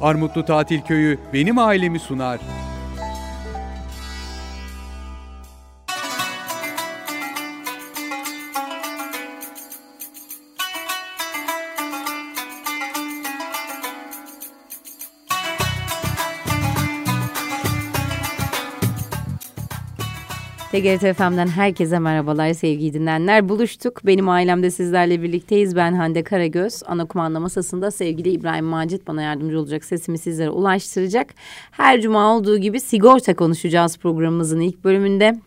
Armutlu Tatil Köyü benim ailemi sunar. TGRT FM'den herkese merhabalar sevgili dinleyenler. Buluştuk. Benim ailemde sizlerle birlikteyiz. Ben Hande Karagöz. Ana kumanda masasında sevgili İbrahim Macit bana yardımcı olacak. Sesimi sizlere ulaştıracak. Her cuma olduğu gibi sigorta konuşacağız programımızın ilk bölümünde.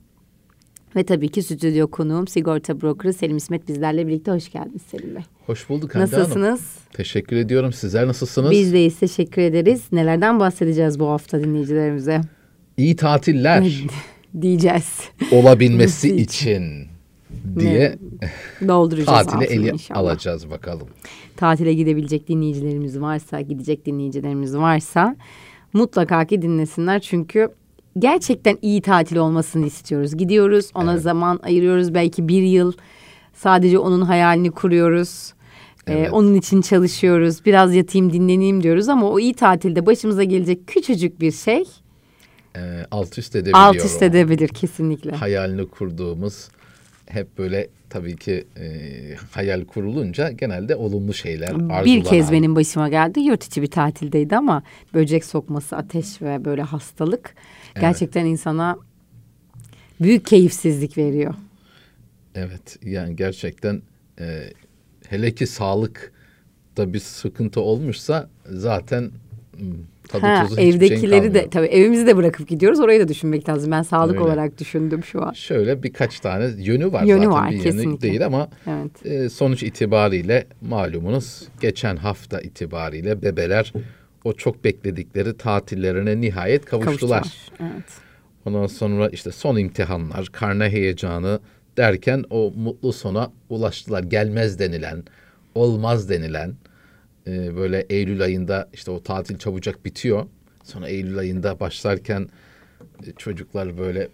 Ve tabii ki stüdyo konuğum sigorta brokeri Selim İsmet bizlerle birlikte. Hoş geldiniz Selim Bey. Hoş bulduk Hande Nasılsınız? Hanım. Teşekkür ediyorum. Sizler nasılsınız? Biz deyiz. Teşekkür ederiz. Nelerden bahsedeceğiz bu hafta dinleyicilerimize? İyi tatiller. diyeceğiz. Olabilmesi için diye dolduracağız. Tatile eli inşallah. alacağız bakalım. Tatile gidebilecek dinleyicilerimiz varsa, gidecek dinleyicilerimiz varsa mutlaka ki dinlesinler. Çünkü gerçekten iyi tatil olmasını istiyoruz. Gidiyoruz, ona evet. zaman ayırıyoruz. Belki bir yıl sadece onun hayalini kuruyoruz. Ee, evet. Ee, onun için çalışıyoruz. Biraz yatayım, dinleneyim diyoruz ama o iyi tatilde başımıza gelecek küçücük bir şey e, alt üst edebiliyor. Alt üst edebilir kesinlikle. Hayalini kurduğumuz hep böyle tabii ki e, hayal kurulunca genelde olumlu şeyler, arzular. Bir kez benim başıma geldi. Yurt içi bir tatildeydi ama böcek sokması, ateş ve böyle hastalık evet. gerçekten insana büyük keyifsizlik veriyor. Evet yani gerçekten e, hele ki sağlık da bir sıkıntı olmuşsa zaten hmm, tadı ha, tuzu evdekileri de tabii evimizi de bırakıp gidiyoruz. Orayı da düşünmek lazım. Ben sağlık Öyle. olarak düşündüm şu an. Şöyle birkaç tane yönü var yönü zaten. Var, bir kesinlikle. yönü değil ama evet. e, sonuç itibariyle malumunuz geçen hafta itibariyle bebeler o çok bekledikleri tatillerine nihayet kavuştular. kavuştular. Evet. Ondan sonra işte son imtihanlar, karne heyecanı derken o mutlu sona ulaştılar. Gelmez denilen, olmaz denilen e, böyle Eylül ayında işte o tatil çabucak bitiyor. Sonra Eylül ayında başlarken e, çocuklar böyle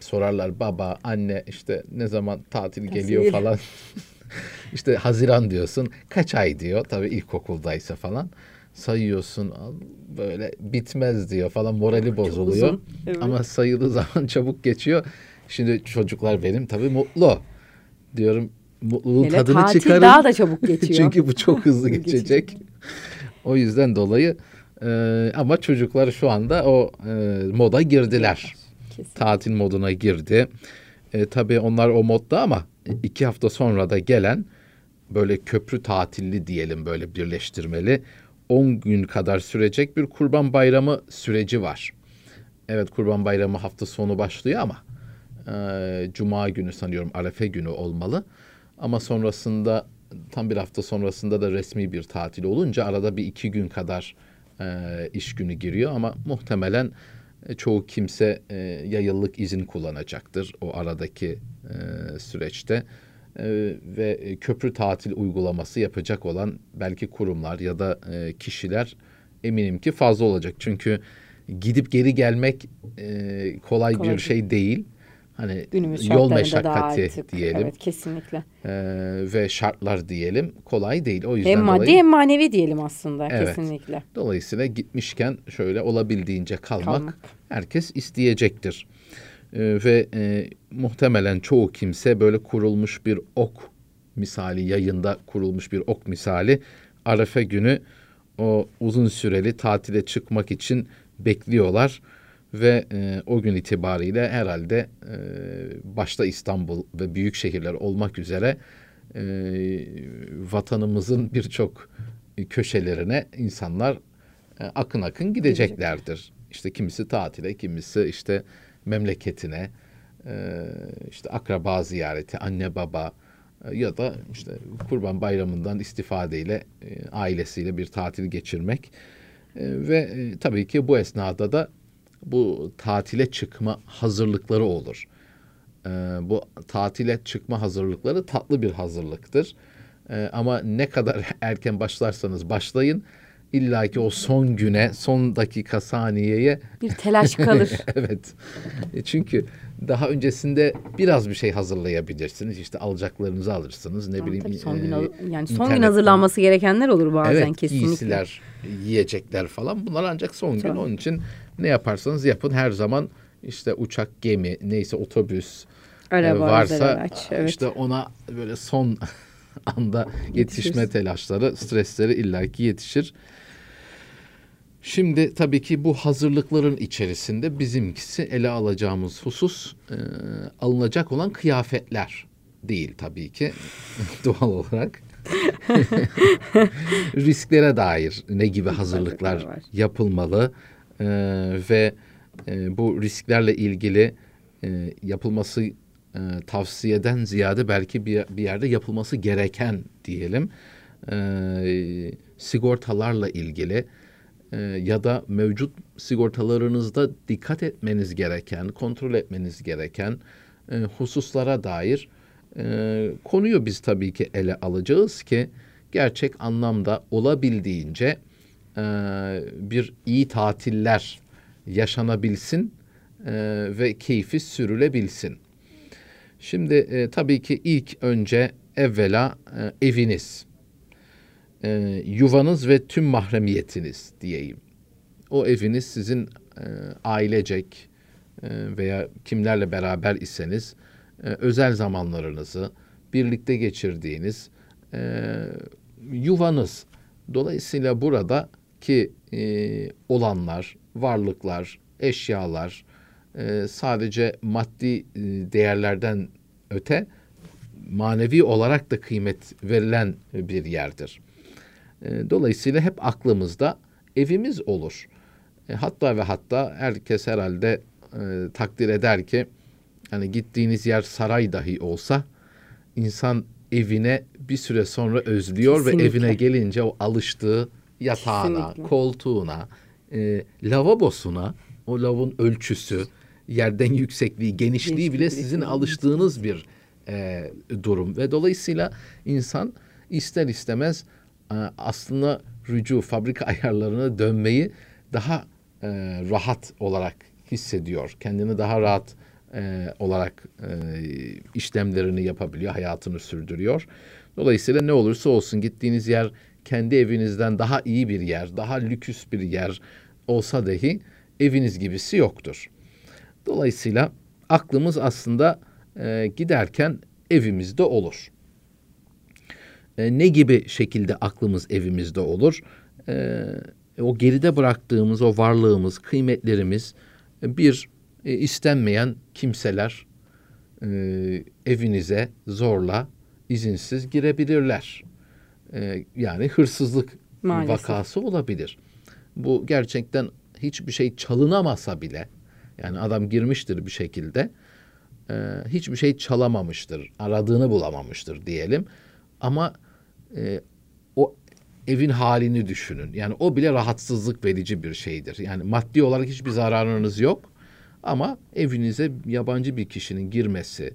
sorarlar baba anne işte ne zaman tatil geliyor Tatil. falan. işte Haziran diyorsun kaç ay diyor tabii ilkokuldaysa falan sayıyorsun böyle bitmez diyor falan morali bozuluyor. evet. Ama sayılı zaman çabuk geçiyor. Şimdi çocuklar benim tabii mutlu. Diyorum mutluluğun Hele tadını tatil çıkarın. daha da çabuk geçiyor. Çünkü bu çok hızlı geçecek. o yüzden dolayı e, ama çocuklar şu anda o e, moda girdiler. Kesinlikle. Tatil moduna girdi. E, tabii onlar o modda ama iki hafta sonra da gelen böyle köprü tatilli diyelim böyle birleştirmeli 10 gün kadar sürecek bir kurban bayramı süreci var. Evet kurban bayramı hafta sonu başlıyor ama e, cuma günü sanıyorum arefe günü olmalı. Ama sonrasında tam bir hafta sonrasında da resmi bir tatil olunca arada bir iki gün kadar e, iş günü giriyor. Ama muhtemelen e, çoğu kimse e, yayıllık izin kullanacaktır o aradaki e, süreçte. E, ve köprü tatil uygulaması yapacak olan belki kurumlar ya da e, kişiler eminim ki fazla olacak. Çünkü gidip geri gelmek e, kolay, kolay bir şey değil hani Günümüz yol meşakkati diyelim. Evet kesinlikle. Ee, ve şartlar diyelim kolay değil. O yüzden hem maddi dolayı, hem manevi diyelim aslında evet, kesinlikle. Dolayısıyla gitmişken şöyle olabildiğince kalmak, kalmak. herkes isteyecektir. Ee, ve e, muhtemelen çoğu kimse böyle kurulmuş bir ok misali yayında kurulmuş bir ok misali Arefe günü o uzun süreli tatile çıkmak için bekliyorlar ve e, o gün itibariyle herhalde e, başta İstanbul ve büyük şehirler olmak üzere e, vatanımızın birçok köşelerine insanlar e, akın akın gideceklerdir. İşte kimisi tatile, kimisi işte memleketine, e, işte akraba ziyareti, anne baba e, ya da işte Kurban Bayramı'ndan istifadeyle e, ailesiyle bir tatil geçirmek e, ve e, tabii ki bu esnada da bu tatile çıkma hazırlıkları olur. Ee, bu tatile çıkma hazırlıkları tatlı bir hazırlıktır. Ee, ama ne kadar erken başlarsanız başlayın İlla ki o son güne, son dakika saniyeye bir telaş kalır. evet. E, çünkü daha öncesinde biraz bir şey hazırlayabilirsiniz. İşte alacaklarınızı alırsınız. Ne Ama bileyim. tabii son e, gün al- yani son gün hazırlanması gerekenler olur bazen evet, kesinlikle. giysiler, yiyecekler falan. Bunlar ancak son gün. Tamam. Onun için ne yaparsanız yapın her zaman işte uçak, gemi, neyse otobüs e, Araba, varsa araç, evet. işte ona böyle son anda yetişme telaşları, stresleri illaki yetişir. Şimdi tabii ki bu hazırlıkların içerisinde bizimkisi ele alacağımız husus e, alınacak olan kıyafetler değil tabii ki doğal olarak. Risklere dair ne gibi hazırlıklar yapılmalı e, ve e, bu risklerle ilgili e, yapılması e, tavsiyeden ziyade belki bir, bir yerde yapılması gereken diyelim e, sigortalarla ilgili e, ya da mevcut sigortalarınızda dikkat etmeniz gereken, kontrol etmeniz gereken e, hususlara dair e, konuyu biz tabii ki ele alacağız ki gerçek anlamda olabildiğince e, bir iyi tatiller yaşanabilsin e, ve keyfi sürülebilsin. Şimdi e, tabii ki ilk önce evvela e, eviniz, e, yuvanız ve tüm mahremiyetiniz diyeyim. O eviniz sizin e, ailecek e, veya kimlerle beraber iseniz e, özel zamanlarınızı birlikte geçirdiğiniz e, yuvanız. Dolayısıyla burada ki e, olanlar, varlıklar, eşyalar e, sadece maddi e, değerlerden öte manevi olarak da kıymet verilen bir yerdir. E, Dolayısıyla hep aklımızda evimiz olur. E, Hatta ve hatta herkes herhalde e, takdir eder ki hani gittiğiniz yer saray dahi olsa insan evine bir süre sonra özlüyor ve Kesinlikle. evine gelince o alıştığı yatağına, Kesinlikle. koltuğuna, e, lavabosuna, o lavabonun ölçüsü, yerden yüksekliği, genişliği bile sizin alıştığınız bir e, durum ve dolayısıyla insan ister istemez e, aslında rücu fabrika ayarlarına dönmeyi daha e, rahat olarak hissediyor. Kendini daha rahat e, olarak e, işlemlerini yapabiliyor, hayatını sürdürüyor. Dolayısıyla ne olursa olsun gittiğiniz yer kendi evinizden daha iyi bir yer, daha lüküs bir yer olsa dahi eviniz gibisi yoktur. Dolayısıyla aklımız aslında e, giderken evimizde olur. E, ne gibi şekilde aklımız evimizde olur? E, o geride bıraktığımız o varlığımız, kıymetlerimiz e, bir e, istenmeyen kimseler e, evinize zorla izinsiz girebilirler. E, yani hırsızlık Maalesef. vakası olabilir. Bu gerçekten hiçbir şey çalınamasa bile yani adam girmiştir bir şekilde e, hiçbir şey çalamamıştır, aradığını bulamamıştır diyelim. Ama e, o evin halini düşünün. Yani o bile rahatsızlık verici bir şeydir. Yani maddi olarak hiçbir zararınız yok. Ama evinize yabancı bir kişinin girmesi,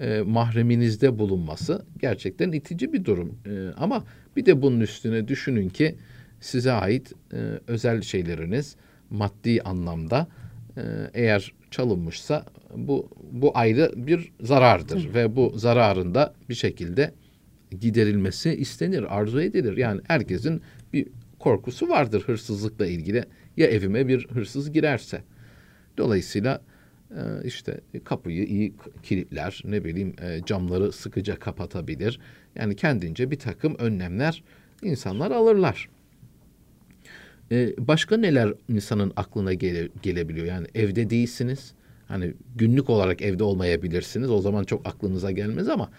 e, mahreminizde bulunması gerçekten itici bir durum. E, ama bir de bunun üstüne düşünün ki size ait e, özel şeyleriniz maddi anlamda e, eğer çalınmışsa bu bu ayrı bir zarardır ve bu zararın da bir şekilde giderilmesi istenir, arzu edilir. Yani herkesin bir korkusu vardır hırsızlıkla ilgili. Ya evime bir hırsız girerse. Dolayısıyla işte kapıyı iyi kilitler, ne bileyim e, camları sıkıca kapatabilir. Yani kendince bir takım önlemler insanlar alırlar. E, başka neler insanın aklına gele, gelebiliyor? Yani evde değilsiniz. Hani günlük olarak evde olmayabilirsiniz. O zaman çok aklınıza gelmez ama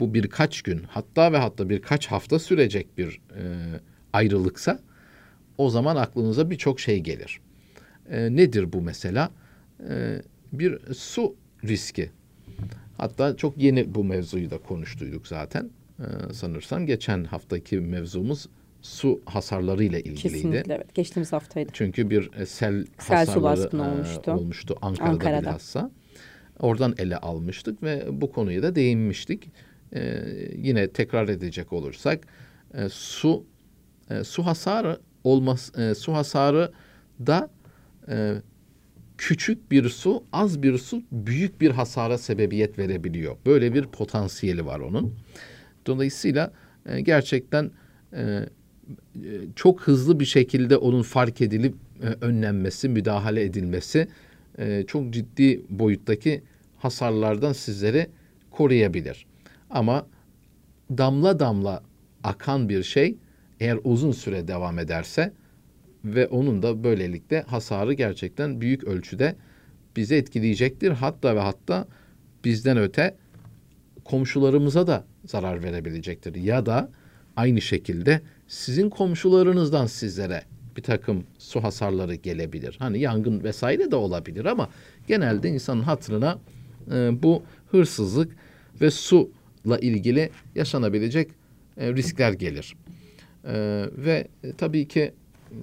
bu birkaç gün hatta ve hatta birkaç hafta sürecek bir e, ayrılıksa o zaman aklınıza birçok şey gelir. E, nedir bu mesela? E, bir su riski. Hatta çok yeni bu mevzuyu da konuştuyduk zaten. E, sanırsam geçen haftaki mevzumuz su hasarları ile ilgiliydi. Kesinlikle evet. Geçtiğimiz haftaydı. Çünkü bir e, sel, Sel su hasarları baskını e, olmuştu. olmuştu Ankara'da, Ankara'da. bilhassa. Oradan ele almıştık ve bu konuya da değinmiştik. E, yine tekrar edecek olursak e, su e, su hasarı olması e, su hasarı da e, küçük bir su, az bir su büyük bir hasara sebebiyet verebiliyor. Böyle bir potansiyeli var onun. Dolayısıyla e, gerçekten e, e çok hızlı bir şekilde onun fark edilip e, önlenmesi, müdahale edilmesi e, çok ciddi boyuttaki hasarlardan sizleri koruyabilir. Ama damla damla akan bir şey eğer uzun süre devam ederse ve onun da böylelikle hasarı gerçekten büyük ölçüde bizi etkileyecektir. Hatta ve hatta bizden öte komşularımıza da zarar verebilecektir. Ya da aynı şekilde sizin komşularınızdan sizlere bir takım su hasarları gelebilir. Hani yangın vesaire de olabilir ama genelde insanın hatırına e, bu hırsızlık ve suyla ilgili yaşanabilecek e, riskler gelir. E, ve tabii ki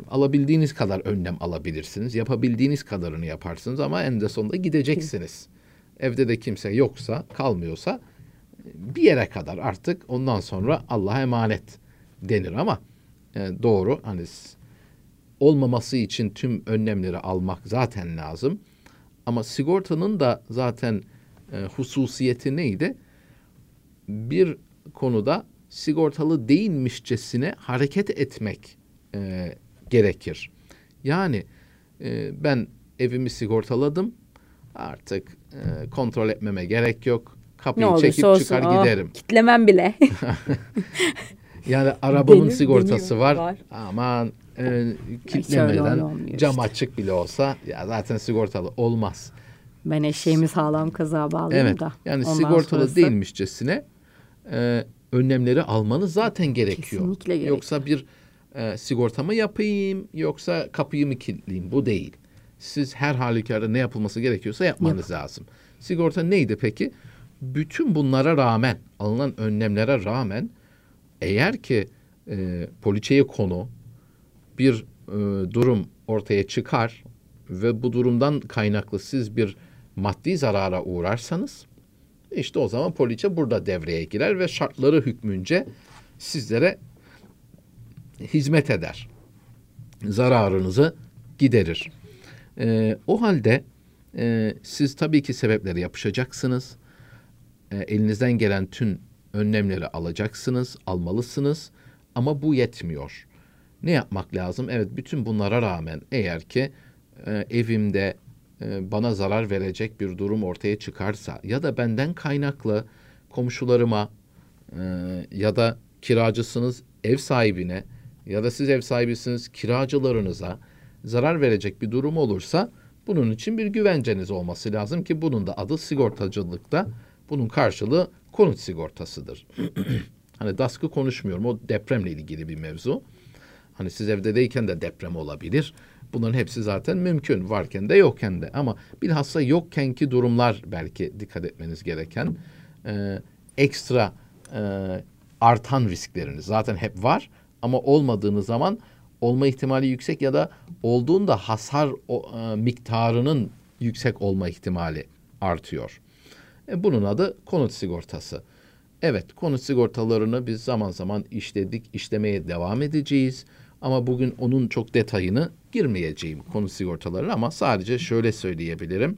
alabildiğiniz kadar önlem alabilirsiniz. Yapabildiğiniz kadarını yaparsınız ama en de sonunda gideceksiniz. Evde de kimse yoksa, kalmıyorsa bir yere kadar artık ondan sonra Allah'a emanet denir ama e, doğru hani olmaması için tüm önlemleri almak zaten lazım. Ama sigortanın da zaten e, hususiyeti neydi? Bir konuda sigortalı değilmişçesine hareket etmek e, gerekir. Yani e, ben evimi sigortaladım. Artık e, kontrol etmeme gerek yok. Kapıyı ne çekip olsun, çıkar oh, giderim. Kitlemem bile. yani arabamın benim, sigortası var. var. Aman e, kitlemeden cam açık bile olsa ya zaten sigortalı olmaz. Ben eşeğimi sağlam kaza bağlayayım evet, da. Yani sigortalı sonrası... değilmişçesine e, önlemleri almanız zaten gerekiyor. Kesinlikle gerekiyor. Yoksa bir e, sigortamı yapayım yoksa kapıyı mı kilitleyeyim bu değil. Siz her halükarda ne yapılması gerekiyorsa yapmanız Yap. lazım. Sigorta neydi peki? Bütün bunlara rağmen alınan önlemlere rağmen eğer ki e, poliçeye konu bir e, durum ortaya çıkar ve bu durumdan kaynaklı siz bir maddi zarara uğrarsanız işte o zaman poliçe burada devreye girer ve şartları hükmünce sizlere hizmet eder. Zararınızı giderir. E, o halde e, siz tabii ki sebepleri yapışacaksınız. E, elinizden gelen tüm önlemleri alacaksınız, almalısınız. Ama bu yetmiyor. Ne yapmak lazım? Evet bütün bunlara rağmen eğer ki e, evimde e, bana zarar verecek bir durum ortaya çıkarsa ya da benden kaynaklı komşularıma e, ya da kiracısınız ev sahibine ya da siz ev sahibisiniz kiracılarınıza zarar verecek bir durum olursa bunun için bir güvenceniz olması lazım ki bunun da adı sigortacılıkta bunun karşılığı konut sigortasıdır. hani DASK'ı konuşmuyorum o depremle ilgili bir mevzu. Hani siz evde deyken de deprem olabilir. Bunların hepsi zaten mümkün. Varken de yokken de. Ama bilhassa yokkenki durumlar belki dikkat etmeniz gereken e, ekstra e, artan riskleriniz zaten hep var. Ama olmadığınız zaman olma ihtimali yüksek ya da olduğunda hasar o, e, miktarının yüksek olma ihtimali artıyor. E, bunun adı konut sigortası. Evet, konut sigortalarını biz zaman zaman işledik, işlemeye devam edeceğiz. Ama bugün onun çok detayını girmeyeceğim konut sigortaları ama sadece şöyle söyleyebilirim.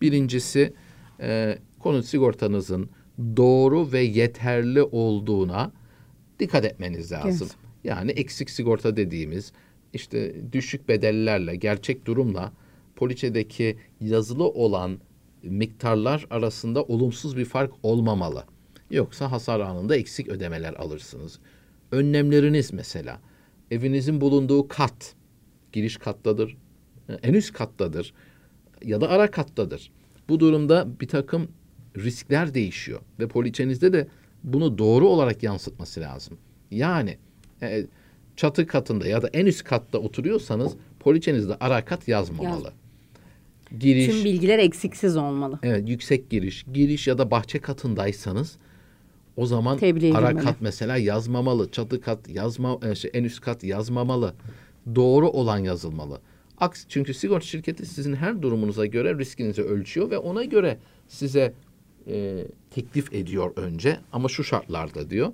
Birincisi e, konut sigortanızın doğru ve yeterli olduğuna dikkat etmeniz lazım. Evet. Yani eksik sigorta dediğimiz işte düşük bedellerle, gerçek durumla poliçedeki yazılı olan miktarlar arasında olumsuz bir fark olmamalı. Yoksa hasar anında eksik ödemeler alırsınız. Önlemleriniz mesela evinizin bulunduğu kat, giriş kattadır, en üst kattadır ya da ara kattadır. Bu durumda bir takım riskler değişiyor ve poliçenizde de bunu doğru olarak yansıtması lazım. Yani e, çatı katında ya da en üst katta oturuyorsanız poliçenizde ara kat yazmamalı. Yaz. Giriş, Tüm bilgiler eksiksiz olmalı. Evet, yüksek giriş, giriş ya da bahçe katındaysanız o zaman Tebliğ ara kat mesela yazmamalı, çatı kat yazma, e, şey, en üst kat yazmamalı. Doğru olan yazılmalı. Aksi çünkü sigorta şirketi sizin her durumunuza göre riskinizi ölçüyor ve ona göre size e, teklif ediyor önce ama şu şartlarda diyor.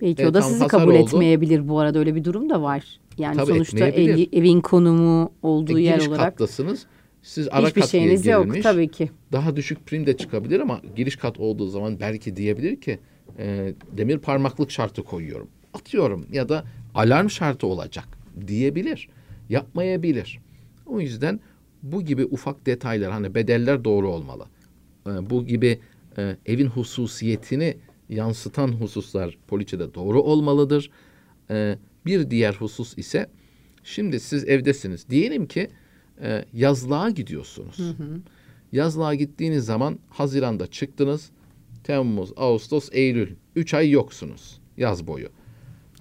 Belki e, o da sizi kabul oldu. etmeyebilir bu arada öyle bir durum da var. Yani Tabii sonuçta ev, evin konumu olduğu e, yer giriş olarak. kattasınız. Siz ara hiçbir kat şeyiniz girilmiş, yok tabii ki. Daha düşük prim de çıkabilir ama giriş kat olduğu zaman belki diyebilir ki e, demir parmaklık şartı koyuyorum. Atıyorum ya da alarm şartı olacak diyebilir. Yapmayabilir. O yüzden bu gibi ufak detaylar hani bedeller doğru olmalı. E, bu gibi e, evin hususiyetini yansıtan hususlar poliçede doğru olmalıdır. E, bir diğer husus ise şimdi siz evdesiniz. Diyelim ki e, yazlığa gidiyorsunuz. Hı hı. Yazlığa gittiğiniz zaman Haziran'da çıktınız. Temmuz, Ağustos, Eylül. Üç ay yoksunuz yaz boyu.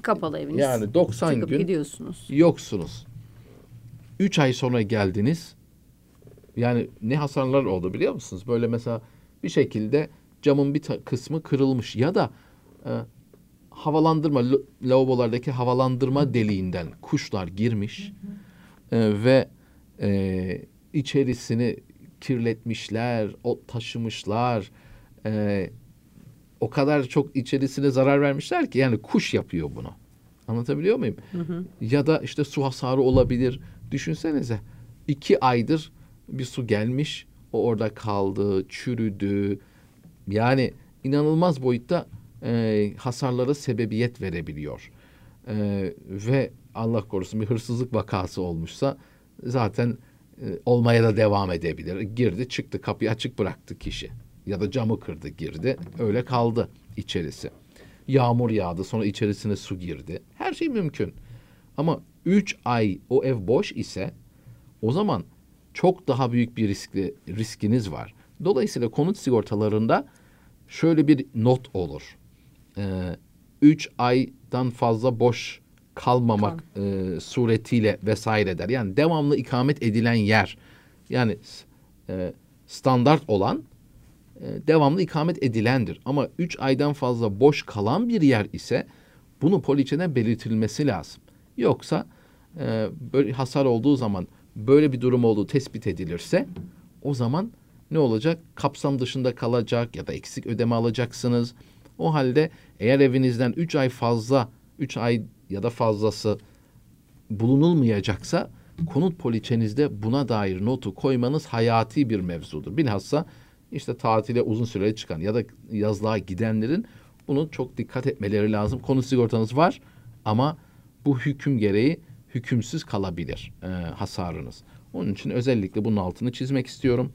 Kapalı eviniz. Yani 90 Çıkıp gün gidiyorsunuz. yoksunuz. Üç ay sonra geldiniz. Yani ne hasarlar oldu biliyor musunuz? Böyle mesela bir şekilde camın bir kısmı kırılmış ya da e, havalandırma lavabolardaki havalandırma deliğinden kuşlar girmiş e, ve e, içerisini kirletmişler, o taşımışlar. E, o kadar çok içerisine zarar vermişler ki yani kuş yapıyor bunu. Anlatabiliyor muyum? Hı hı. Ya da işte su hasarı olabilir. Düşünsenize iki aydır bir su gelmiş, o orada kaldı, çürüdü. Yani inanılmaz boyutta e, hasarlara sebebiyet verebiliyor. E, ve Allah korusun bir hırsızlık vakası olmuşsa zaten e, olmaya da devam edebilir. Girdi çıktı kapıyı açık bıraktı kişi. Ya da camı kırdı girdi. Öyle kaldı içerisi. Yağmur yağdı sonra içerisine su girdi. Her şey mümkün. Ama üç ay o ev boş ise o zaman çok daha büyük bir riskli riskiniz var. Dolayısıyla konut sigortalarında şöyle bir not olur. Ee, üç aydan fazla boş kalmamak e, suretiyle vesaire der. Yani devamlı ikamet edilen yer. Yani e, standart olan e, devamlı ikamet edilendir. Ama üç aydan fazla boş kalan bir yer ise bunu poliçeden belirtilmesi lazım. Yoksa e, böyle hasar olduğu zaman böyle bir durum olduğu tespit edilirse o zaman ne olacak? Kapsam dışında kalacak ya da eksik ödeme alacaksınız. O halde eğer evinizden üç ay fazla, üç ay ya da fazlası bulunulmayacaksa konut poliçenizde buna dair notu koymanız hayati bir mevzudur. Bilhassa işte tatile uzun süreli çıkan ya da yazlığa gidenlerin bunu çok dikkat etmeleri lazım. Konut sigortanız var ama bu hüküm gereği hükümsüz kalabilir e, hasarınız. Onun için özellikle bunun altını çizmek istiyorum.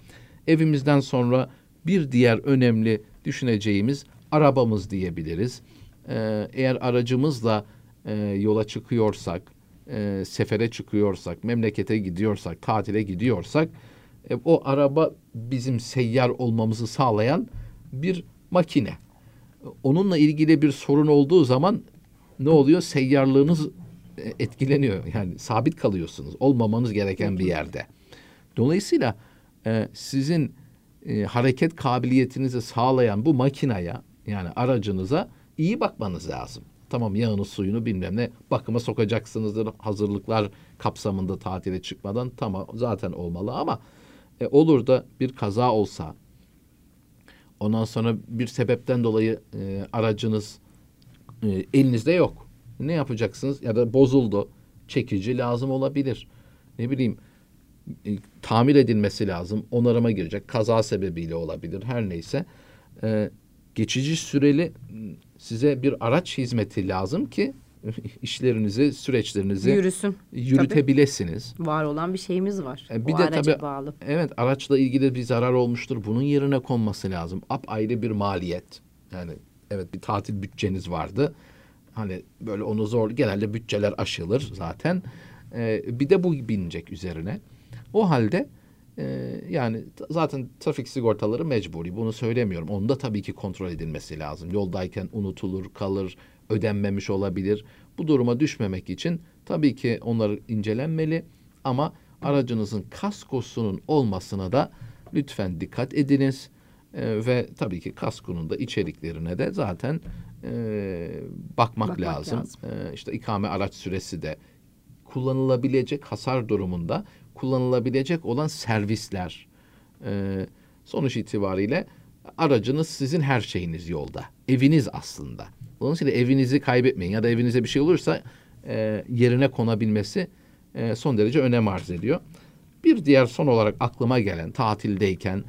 Evimizden sonra bir diğer önemli düşüneceğimiz arabamız diyebiliriz. E, eğer aracımızla e, yola çıkıyorsak, e, sefere çıkıyorsak, memlekete gidiyorsak, tatile gidiyorsak e, o araba bizim seyyar olmamızı sağlayan bir makine. Onunla ilgili bir sorun olduğu zaman ne oluyor? Seyyarlığınız e, etkileniyor. Yani sabit kalıyorsunuz. Olmamanız gereken bir yerde. Dolayısıyla e, sizin e, hareket kabiliyetinizi sağlayan bu makinaya yani aracınıza iyi bakmanız lazım. Tamam yağını suyunu bilmem ne bakıma sokacaksınızdır. Hazırlıklar kapsamında tatile çıkmadan tamam zaten olmalı ama e, olur da bir kaza olsa ondan sonra bir sebepten dolayı e, aracınız e, elinizde yok. Ne yapacaksınız? Ya da bozuldu. Çekici lazım olabilir. Ne bileyim e, tamir edilmesi lazım. Onarıma girecek. Kaza sebebiyle olabilir. Her neyse. E, geçici süreli size bir araç hizmeti lazım ki işlerinizi, süreçlerinizi Yürüsün. yürütebilesiniz. Tabii. Var olan bir şeyimiz var. E, bir o de tabii bağlı. evet araçla ilgili bir zarar olmuştur. Bunun yerine konması lazım. Ap ayrı bir maliyet. Yani evet bir tatil bütçeniz vardı. Hani böyle onu zor genelde bütçeler aşılır zaten. Ee, bir de bu binecek üzerine. O halde ee, yani zaten trafik sigortaları mecburi. Bunu söylemiyorum. Onu da tabii ki kontrol edilmesi lazım. Yoldayken unutulur, kalır, ödenmemiş olabilir. Bu duruma düşmemek için tabii ki onlar incelenmeli ama aracınızın kaskosunun olmasına da lütfen dikkat ediniz. Ee, ve tabii ki kaskonun da içeriklerine de zaten e, bakmak, bakmak lazım. lazım. Ee, işte ikame araç süresi de kullanılabilecek hasar durumunda kullanılabilecek olan servisler. E, sonuç itibariyle aracınız sizin her şeyiniz yolda. Eviniz aslında. Dolayısıyla evinizi kaybetmeyin ya da evinize bir şey olursa e, yerine konabilmesi e, son derece önem arz ediyor. Bir diğer son olarak aklıma gelen tatildeyken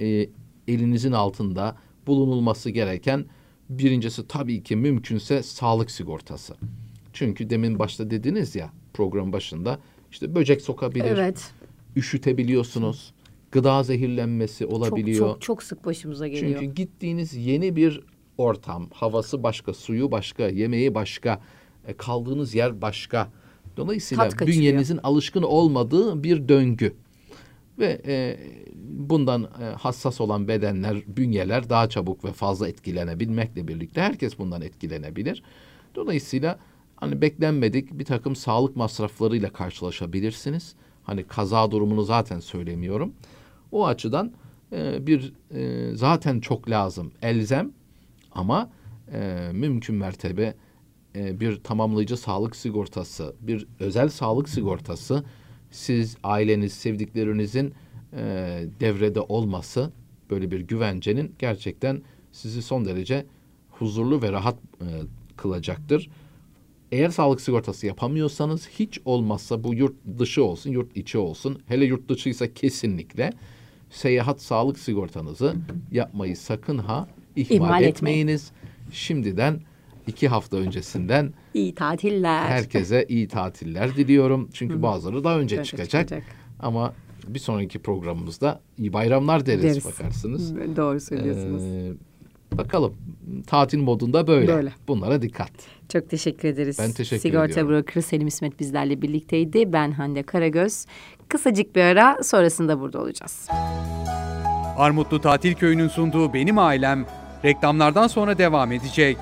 e, elinizin altında bulunulması gereken birincisi tabii ki mümkünse sağlık sigortası. Çünkü demin başta dediniz ya program başında işte böcek sokabilir. Evet. Üşütebiliyorsunuz. Gıda zehirlenmesi olabiliyor. Çok çok, çok sık başımıza geliyor. Çünkü gittiğiniz yeni bir ortam, havası başka, suyu başka, yemeği başka, e, kaldığınız yer başka. Dolayısıyla bünyenizin alışkın olmadığı bir döngü. Ve e, bundan e, hassas olan bedenler, bünyeler daha çabuk ve fazla etkilenebilmekle birlikte herkes bundan etkilenebilir. Dolayısıyla hani beklenmedik bir takım sağlık masraflarıyla karşılaşabilirsiniz. Hani kaza durumunu zaten söylemiyorum. O açıdan e, bir e, zaten çok lazım, elzem ama e, mümkün mertebe e, bir tamamlayıcı sağlık sigortası, bir özel sağlık sigortası siz, aileniz, sevdiklerinizin e, devrede olması böyle bir güvencenin gerçekten sizi son derece huzurlu ve rahat e, kılacaktır. Eğer sağlık sigortası yapamıyorsanız hiç olmazsa bu yurt dışı olsun, yurt içi olsun. Hele yurt dışıysa kesinlikle seyahat sağlık sigortanızı yapmayı sakın ha ihmal, ihmal etmeyiniz. Şimdiden iki hafta öncesinden iyi tatiller. Herkese iyi tatiller diliyorum. Çünkü bazıları daha önce, önce çıkacak. çıkacak. Ama bir sonraki programımızda iyi bayramlar deriz, deriz. bakarsınız. Doğru söylüyorsunuz. Ee, bakalım tatil modunda böyle. böyle. Bunlara dikkat. Çok teşekkür ederiz. Ben teşekkür Sigorta ediyorum. Sigorta brokeri Selim İsmet bizlerle birlikteydi. Ben Hande Karagöz. Kısacık bir ara sonrasında burada olacağız. Armutlu Tatil Köyü'nün sunduğu Benim Ailem reklamlardan sonra devam edecek.